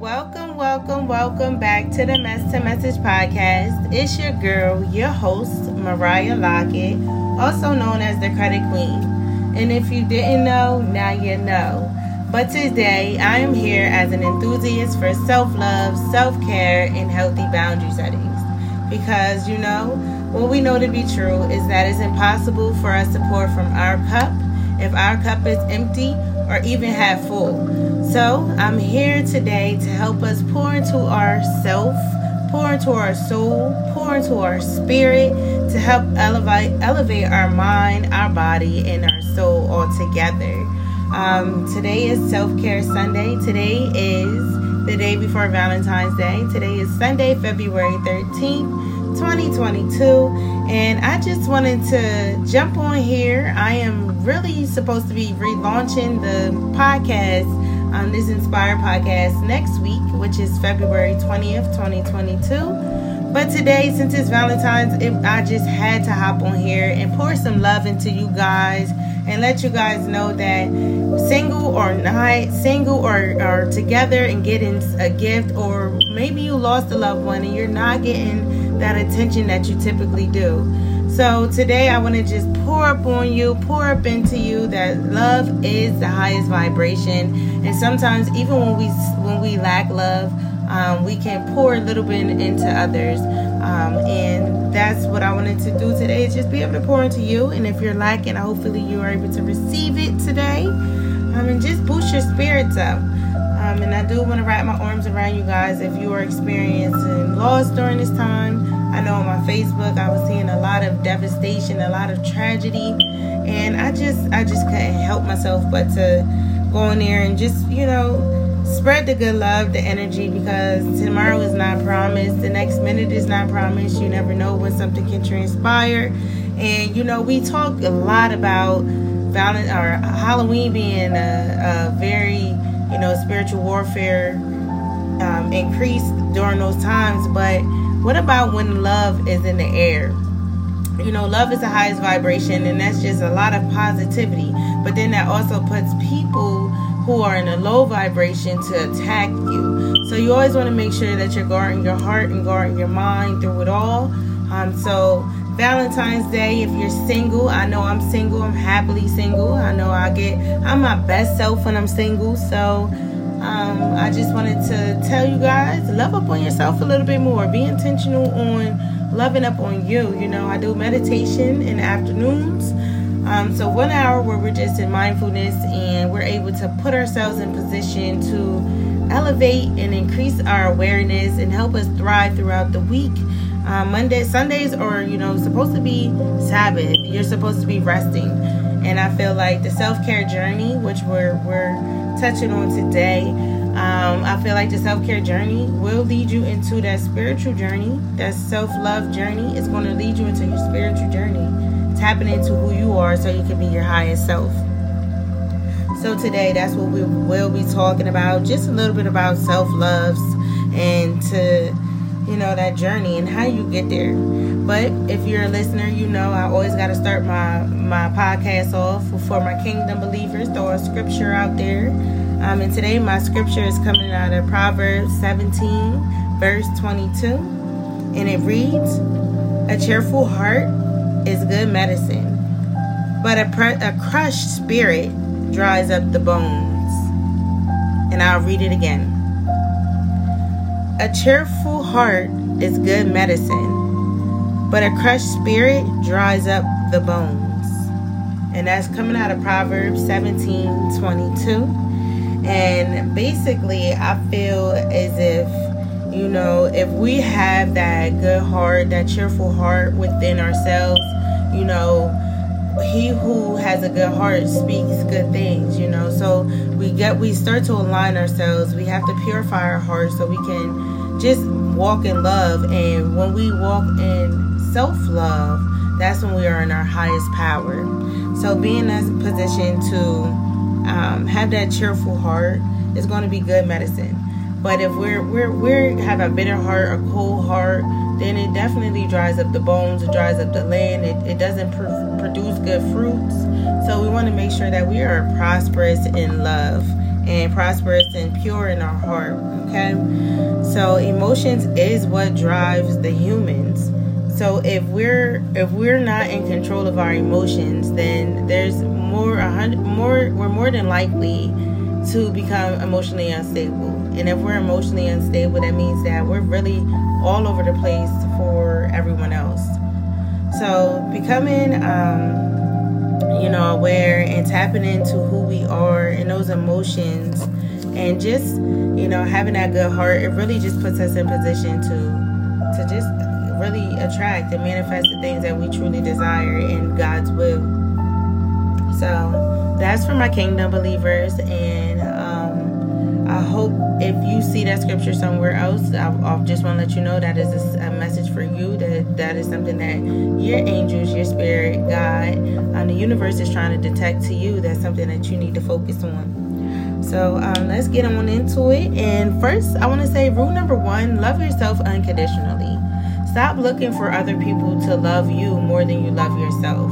Welcome, welcome, welcome back to the Mess to Message podcast. It's your girl, your host, Mariah Lockett, also known as the Credit Queen. And if you didn't know, now you know. But today, I am here as an enthusiast for self love, self care, and healthy boundary settings. Because, you know, what we know to be true is that it's impossible for us to pour from our cup if our cup is empty or even half full. So, I'm here today to help us pour into ourself, pour into our soul, pour into our spirit to help elevate elevate our mind, our body, and our soul all together. Um, today is Self Care Sunday. Today is the day before Valentine's Day. Today is Sunday, February 13th, 2022. And I just wanted to jump on here. I am really supposed to be relaunching the podcast on um, this Inspired podcast next week, which is February 20th, 2022. But today, since it's Valentine's, it, I just had to hop on here and pour some love into you guys and let you guys know that single or not, single or, or together and getting a gift, or maybe you lost a loved one and you're not getting that attention that you typically do. So today I want to just pour up on you, pour up into you that love is the highest vibration. And sometimes even when we when we lack love, um, we can pour a little bit into others. Um, and that's what I wanted to do today is just be able to pour into you. And if you're lacking, hopefully you are able to receive it today. Um, and just boost your spirits up. Um, and I do want to wrap my arms around you guys if you are experiencing loss during this time. I know on my Facebook I was seeing a lot of devastation, a lot of tragedy, and I just I just couldn't help myself but to go in there and just you know spread the good love, the energy, because tomorrow is not promised. The next minute is not promised. You never know when something can transpire. And you know, we talk a lot about violent or Halloween being a, a very, you know, spiritual warfare um, increased during those times. But what about when love is in the air? You know, love is the highest vibration, and that's just a lot of positivity. But then that also puts people who are in a low vibration to attack you. So you always want to make sure that you're guarding your heart and guarding your mind through it all. Um, so Valentine's Day, if you're single, I know I'm single. I'm happily single. I know I get I'm my best self when I'm single. So I just wanted to tell you guys, love up on yourself a little bit more. Be intentional on loving up on you. You know, I do meditation in the afternoons. Um, so one hour where we're just in mindfulness and we're able to put ourselves in position to elevate and increase our awareness and help us thrive throughout the week. Um, Monday, Sundays are you know supposed to be Sabbath. You're supposed to be resting, and I feel like the self care journey, which we're we're touching on today, um, I feel like the self care journey will lead you into that spiritual journey, that self love journey. It's going to lead you into your spiritual journey tapping into who you are so you can be your highest self. So today that's what we will be talking about, just a little bit about self loves and to you know that journey and how you get there. But if you're a listener, you know I always got to start my my podcast off for my kingdom believers. Throw a scripture out there. Um, and today my scripture is coming out of Proverbs 17, verse 22, and it reads, "A cheerful heart is good medicine, but a, a crushed spirit dries up the bones. And I'll read it again. A cheerful heart is good medicine, but a crushed spirit dries up the bones. And that's coming out of Proverbs 17 22. And basically, I feel as if you know, if we have that good heart, that cheerful heart within ourselves, you know, he who has a good heart speaks good things, you know. So we get we start to align ourselves. We have to purify our hearts so we can just walk in love. And when we walk in self-love, that's when we are in our highest power. So being in a position to um, have that cheerful heart is going to be good medicine. But if we're we're we're have a bitter heart, a cold heart, then it definitely dries up the bones, it dries up the land, it, it doesn't pr- produce good fruits. So we want to make sure that we are prosperous in love and prosperous and pure in our heart. Okay, so emotions is what drives the humans. So if we're if we're not in control of our emotions, then there's more more we're more than likely to become emotionally unstable. And if we're emotionally unstable, that means that we're really all over the place for everyone else. So becoming um, you know, aware and tapping into who we are and those emotions and just, you know, having that good heart, it really just puts us in position to to just really attract and manifest the things that we truly desire in God's will. So that's for my kingdom believers and I hope if you see that scripture somewhere else, I, I just want to let you know that is a, message for you. That that is something that your angels, your spirit, God, and the universe is trying to detect to you. That's something that you need to focus on. So um, let's get on into it. And first, I want to say rule number one: love yourself unconditionally. Stop looking for other people to love you more than you love yourself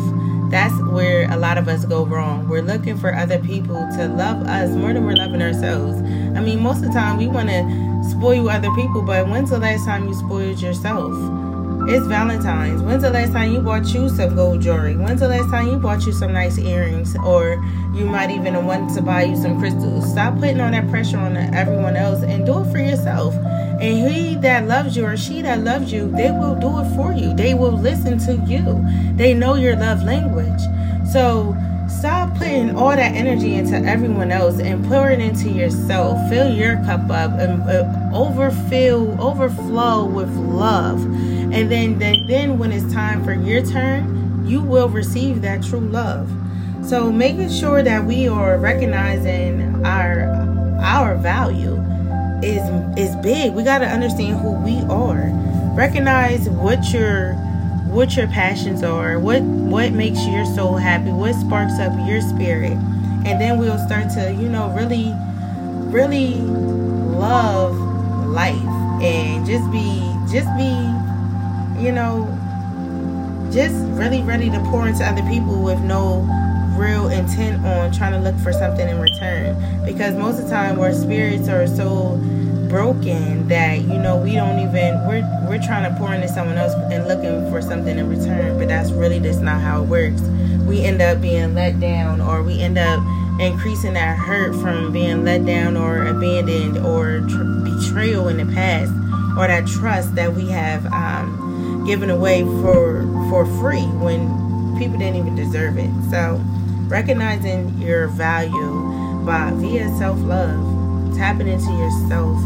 that's where a lot of us go wrong. We're looking for other people to love us more than we're loving ourselves. I mean, most of the time we want to spoil other people, but when's the last time you spoiled yourself? It's Valentine's. When's the last time you bought you some gold jewelry? When's the last time you bought you some nice earrings? Or you might even want to buy you some crystals. Stop putting all that pressure on everyone else and do it for yourself. And he that loves you or she that loves you, they will do it for you. They will listen to you. They know your love language. So stop putting all that energy into everyone else and pour it into yourself. Fill your cup up and uh, overfill, overflow with love. And then, then, then when it's time for your turn, you will receive that true love. So making sure that we are recognizing our our value is is big. We got to understand who we are. Recognize what your what your passions are, what what makes your soul happy, what sparks up your spirit. And then we'll start to, you know, really really love life and just be just be, you know, just really ready to pour into other people with no real intent on trying to look for something in return. Because most of the time our spirits are so broken that you know we don't even we're we're trying to pour into someone else and looking for something in return but that's really just not how it works. We end up being let down or we end up increasing that hurt from being let down or abandoned or tr- betrayal in the past or that trust that we have um, given away for for free when people didn't even deserve it. So recognizing your value by via self-love tapping into yourself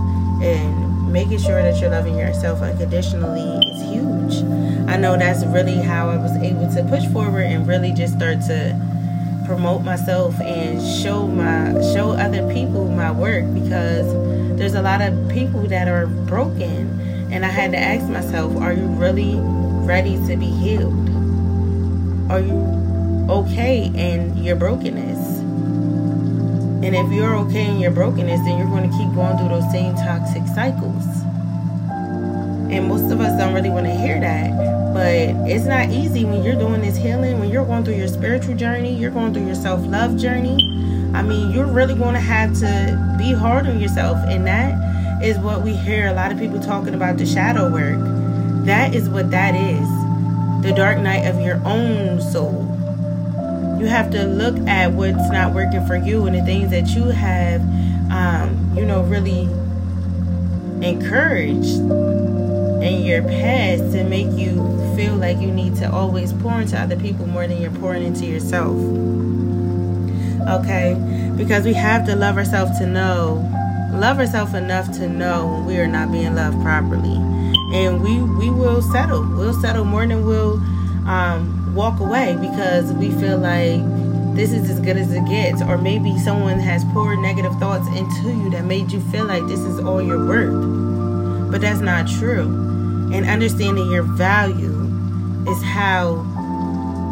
and making sure that you're loving yourself unconditionally is huge. I know that's really how i was able to push forward and really just start to promote myself and show my show other people my work because there's a lot of people that are broken and i had to ask myself are you really ready to be healed are you okay in your brokenness. And if you're okay in your brokenness, then you're going to keep going through those same toxic cycles. And most of us don't really want to hear that. But it's not easy when you're doing this healing, when you're going through your spiritual journey, you're going through your self love journey. I mean, you're really going to have to be hard on yourself. in that is what we hear a lot of people talking about the shadow work. That is what that is the dark night of your own soul you have to look at what's not working for you and the things that you have, um, you know, really encouraged in your past to make you feel like you need to always pour into other people more than you're pouring into yourself. Okay? Because we have to love ourselves to know, love ourselves enough to know when we are not being loved properly. And we, we will settle. We'll settle. More than we'll um, walk away because we feel like this is as good as it gets. Or maybe someone has poured negative thoughts into you that made you feel like this is all you're worth. But that's not true. And understanding your value is how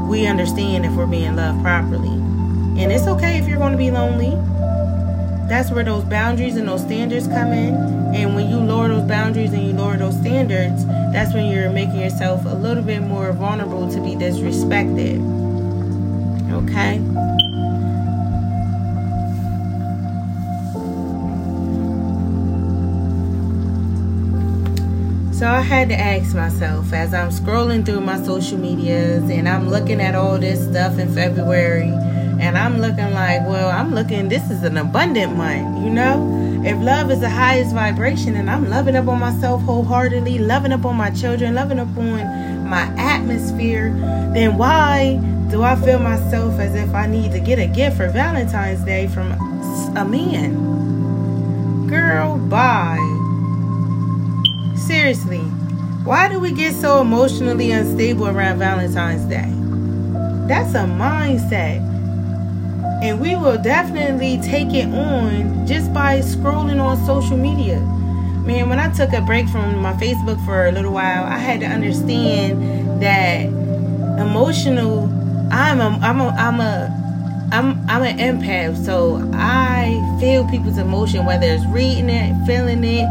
we understand if we're being loved properly. And it's okay if you're going to be lonely that's where those boundaries and those standards come in. And when you lower those boundaries and you lower those standards, that's when you're making yourself a little bit more vulnerable to be disrespected. Okay? So I had to ask myself as I'm scrolling through my social medias and I'm looking at all this stuff in February and I'm looking like, well, I'm looking, this is an abundant month, you know? If love is the highest vibration and I'm loving up on myself wholeheartedly, loving up on my children, loving up on my atmosphere, then why do I feel myself as if I need to get a gift for Valentine's Day from a man? Girl, bye. Seriously, why do we get so emotionally unstable around Valentine's Day? That's a mindset and we will definitely take it on just by scrolling on social media. Man, when I took a break from my Facebook for a little while, I had to understand that emotional. I'm a, I'm a, I'm a, I'm, I'm an empath, so I feel people's emotion, whether it's reading it, feeling it,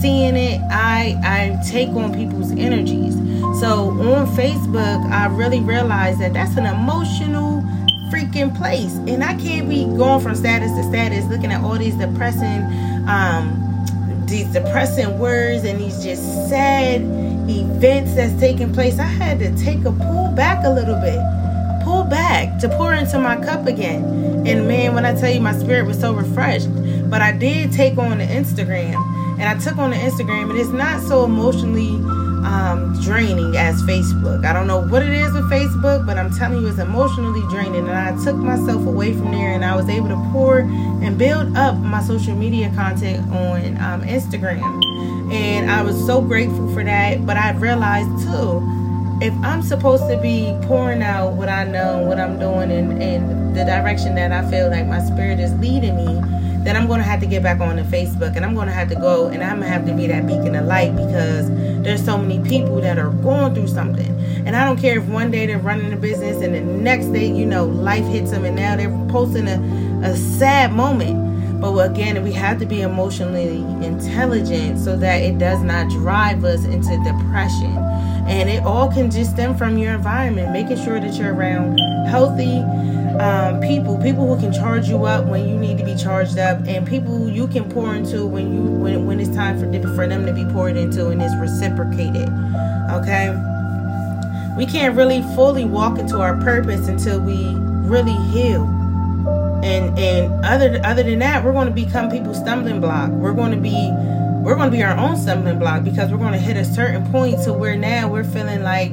seeing it. I, I take on people's energies. So on Facebook, I really realized that that's an emotional freaking place. And I can't be going from status to status looking at all these depressing um these depressing words and these just sad events that's taking place. I had to take a pull back a little bit. Pull back to pour into my cup again. And man, when I tell you my spirit was so refreshed. But I did take on the Instagram. And I took on the Instagram and it's not so emotionally um, draining as Facebook. I don't know what it is with Facebook, but I'm telling you, it's emotionally draining. And I took myself away from there, and I was able to pour and build up my social media content on um, Instagram. And I was so grateful for that. But I realized too, if I'm supposed to be pouring out what I know, what I'm doing, and, and the direction that I feel like my spirit is leading me then I'm going to have to get back on the Facebook and I'm going to have to go and I'm going to have to be that beacon of light because there's so many people that are going through something. And I don't care if one day they're running a business and the next day, you know, life hits them and now they're posting a, a sad moment. But again, we have to be emotionally intelligent so that it does not drive us into depression. And it all can just stem from your environment, making sure that you're around healthy, um, people, people who can charge you up when you need to be charged up, and people you can pour into when you when when it's time for for them to be poured into, and it's reciprocated. Okay, we can't really fully walk into our purpose until we really heal. And and other other than that, we're going to become people's stumbling block. We're going to be we're going to be our own stumbling block because we're going to hit a certain point to where now we're feeling like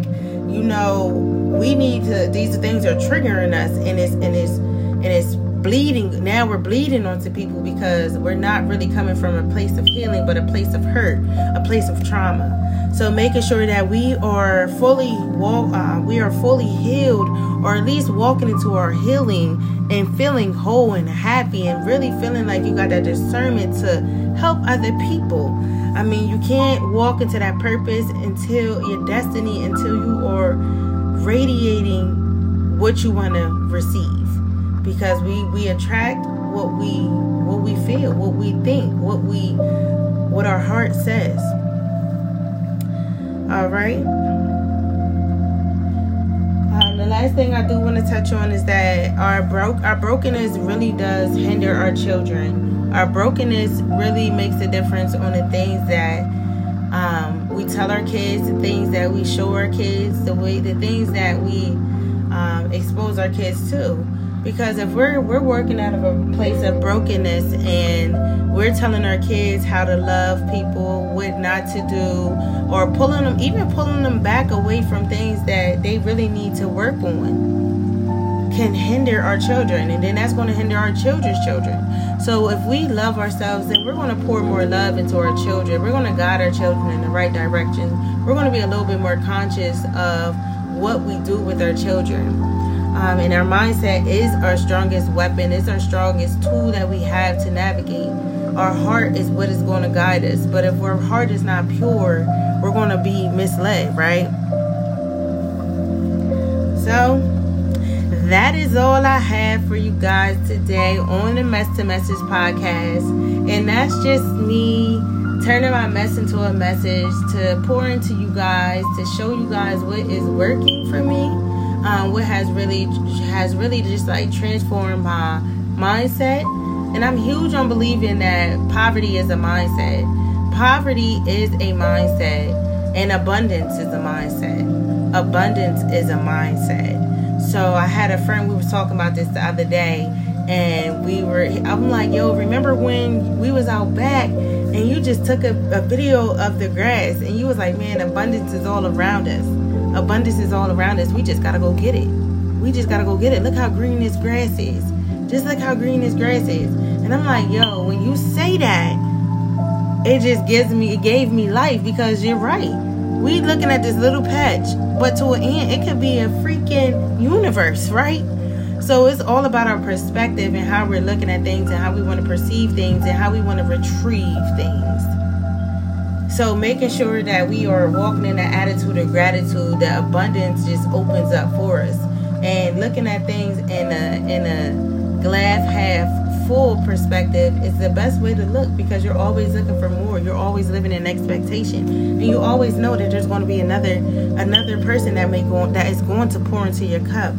you know, we need to these things are triggering us and it's and it's and it's bleeding now we're bleeding onto people because we're not really coming from a place of healing but a place of hurt a place of trauma so making sure that we are fully walk, uh, we are fully healed or at least walking into our healing and feeling whole and happy and really feeling like you got that discernment to help other people I mean, you can't walk into that purpose until your destiny, until you are radiating what you want to receive. Because we we attract what we what we feel, what we think, what we what our heart says. All right. Um, the last thing I do want to touch on is that our broke our brokenness really does hinder our children our brokenness really makes a difference on the things that um, we tell our kids, the things that we show our kids, the way the things that we um, expose our kids to. Because if we're we're working out of a place of brokenness and we're telling our kids how to love people, what not to do, or pulling them even pulling them back away from things that they really need to work on can hinder our children. And then that's going to hinder our children's children. So if we love ourselves then we're going to pour more love into our children. We're going to guide our children in the right direction. We're going to be a little bit more conscious of what we do with our children um, and our mindset is our strongest weapon. It's our strongest tool that we have to navigate. Our heart is what is going to guide us. But if our heart is not pure we're going to be misled right? So that is all I have for you guys today on the Mess to Message podcast. And that's just me turning my mess into a message to pour into you guys, to show you guys what is working for me, um, what has really has really just like transformed my mindset. And I'm huge on believing that poverty is a mindset. Poverty is a mindset. And abundance is a mindset. Abundance is a mindset. So I had a friend, we were talking about this the other day, and we were, I'm like, yo, remember when we was out back and you just took a, a video of the grass and you was like, man, abundance is all around us. Abundance is all around us. We just gotta go get it. We just gotta go get it. Look how green this grass is. Just look how green this grass is. And I'm like, yo, when you say that, it just gives me, it gave me life because you're right. We looking at this little patch, but to an end, it could be a freaking universe, right? So it's all about our perspective and how we're looking at things and how we want to perceive things and how we want to retrieve things. So making sure that we are walking in the attitude of gratitude, that abundance just opens up for us. And looking at things in a in a glass half full perspective is the best way to look because you're always looking for more. You're always living in expectation. And you always know that there's going to be another another person that may go that is going to pour into your cup.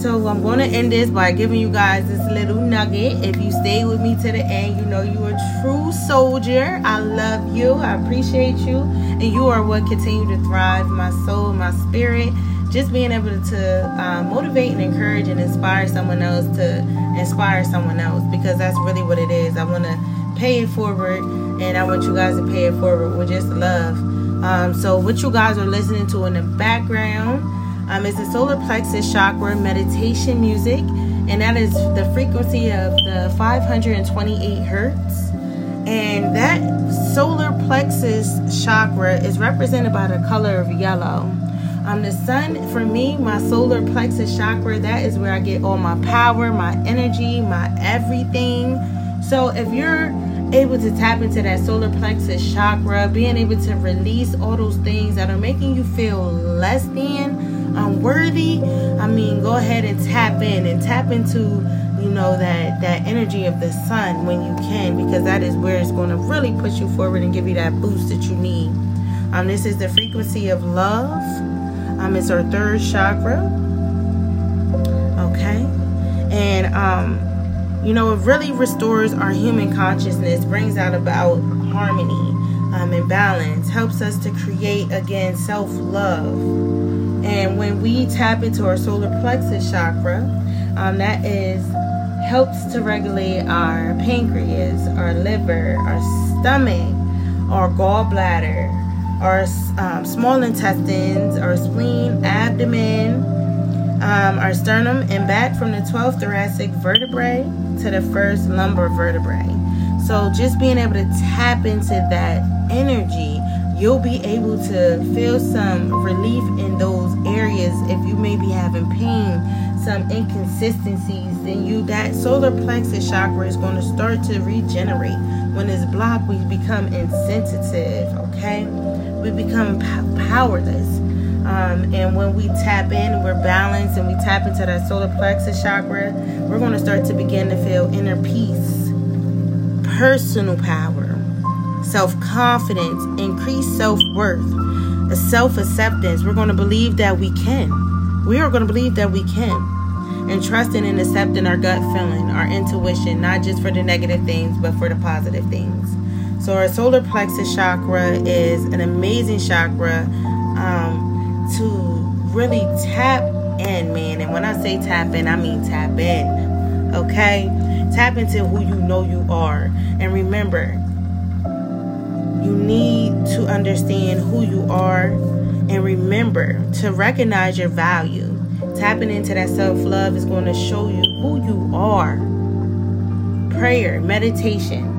So I'm going to end this by giving you guys this little nugget. If you stay with me to the end, you know you're a true soldier. I love you. I appreciate you. And you are what continue to thrive my soul, my spirit. Just being able to uh, motivate and encourage and inspire someone else to inspire someone else because that's really what it is. I want to pay it forward and I want you guys to pay it forward with just love. Um, so, what you guys are listening to in the background um, it's the solar plexus chakra meditation music, and that is the frequency of the 528 hertz. And that solar plexus chakra is represented by the color of yellow. Um, the sun, for me, my solar plexus chakra, that is where I get all my power, my energy, my everything. So if you're able to tap into that solar plexus chakra, being able to release all those things that are making you feel less than, unworthy, I mean, go ahead and tap in and tap into, you know, that that energy of the sun when you can, because that is where it's going to really push you forward and give you that boost that you need. Um, this is the frequency of love. Um, it's our third chakra. Okay, and um, you know, it really restores our human consciousness, brings out about harmony um, and balance, helps us to create again self love and when we tap into our solar plexus chakra, um, that is helps to regulate our pancreas, our liver, our stomach, our gallbladder, our um, small intestines, our spleen, abdomen, um, our sternum, and back from the 12th thoracic vertebrae to the first lumbar vertebrae. So just being able to tap into that energy you'll be able to feel some relief in those areas if you may be having pain some inconsistencies then you that solar plexus chakra is going to start to regenerate. When it's blocked we become insensitive okay? We become powerless. Um, and when we tap in we're balanced and we tap into that solar plexus chakra we're going to start to begin to feel inner peace personal power self confidence, increased self worth, a self acceptance. We're going to believe that we can. We are going to believe that we can. And trusting and accepting our gut feeling, our intuition, not just for the negative things, but for the positive things. So, our solar plexus chakra is an amazing chakra um, to really tap in, man. And when I say tap in, I mean tap in. Okay? Tap into who you know you are. And remember, you need to understand who you are and remember to recognize your value. Tapping into that self love is going to show you who you are. Prayer, meditation.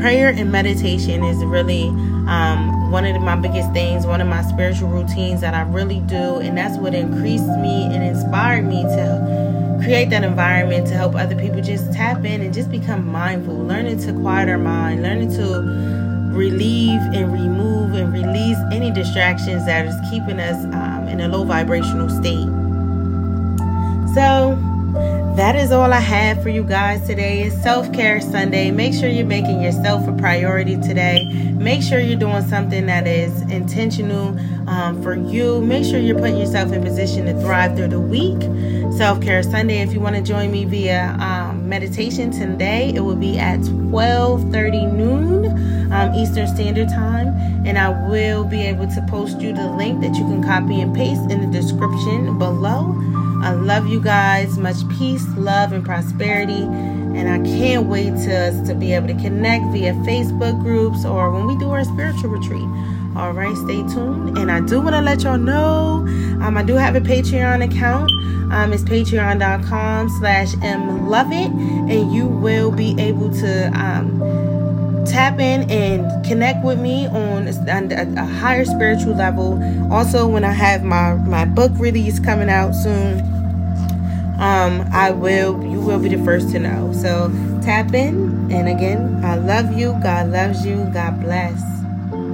Prayer and meditation is really um, one of my biggest things, one of my spiritual routines that I really do, and that's what increased me and inspired me to create that environment to help other people just tap in and just become mindful, learning to quiet our mind, learning to relieve and remove and release any distractions that is keeping us um, in a low vibrational state. So, that is all I have for you guys today. It's Self Care Sunday. Make sure you're making yourself a priority today. Make sure you're doing something that is intentional um, for you. Make sure you're putting yourself in position to thrive through the week. Self Care Sunday. If you want to join me via um, meditation today, it will be at 12:30 noon. um, Eastern Standard Time, and I will be able to post you the link that you can copy and paste in the description below. I love you guys. Much peace, love, and prosperity. And I can't wait to to be able to connect via Facebook groups or when we do our spiritual retreat. All right, stay tuned. And I do want to let y'all know um, I do have a Patreon account. Um, it's patreon.com slash mloveit. And you will be able to um, tap in and connect with me on a, a higher spiritual level. Also, when I have my, my book release coming out soon, um, I will, you will be the first to know. So tap in. And again, I love you. God loves you. God bless.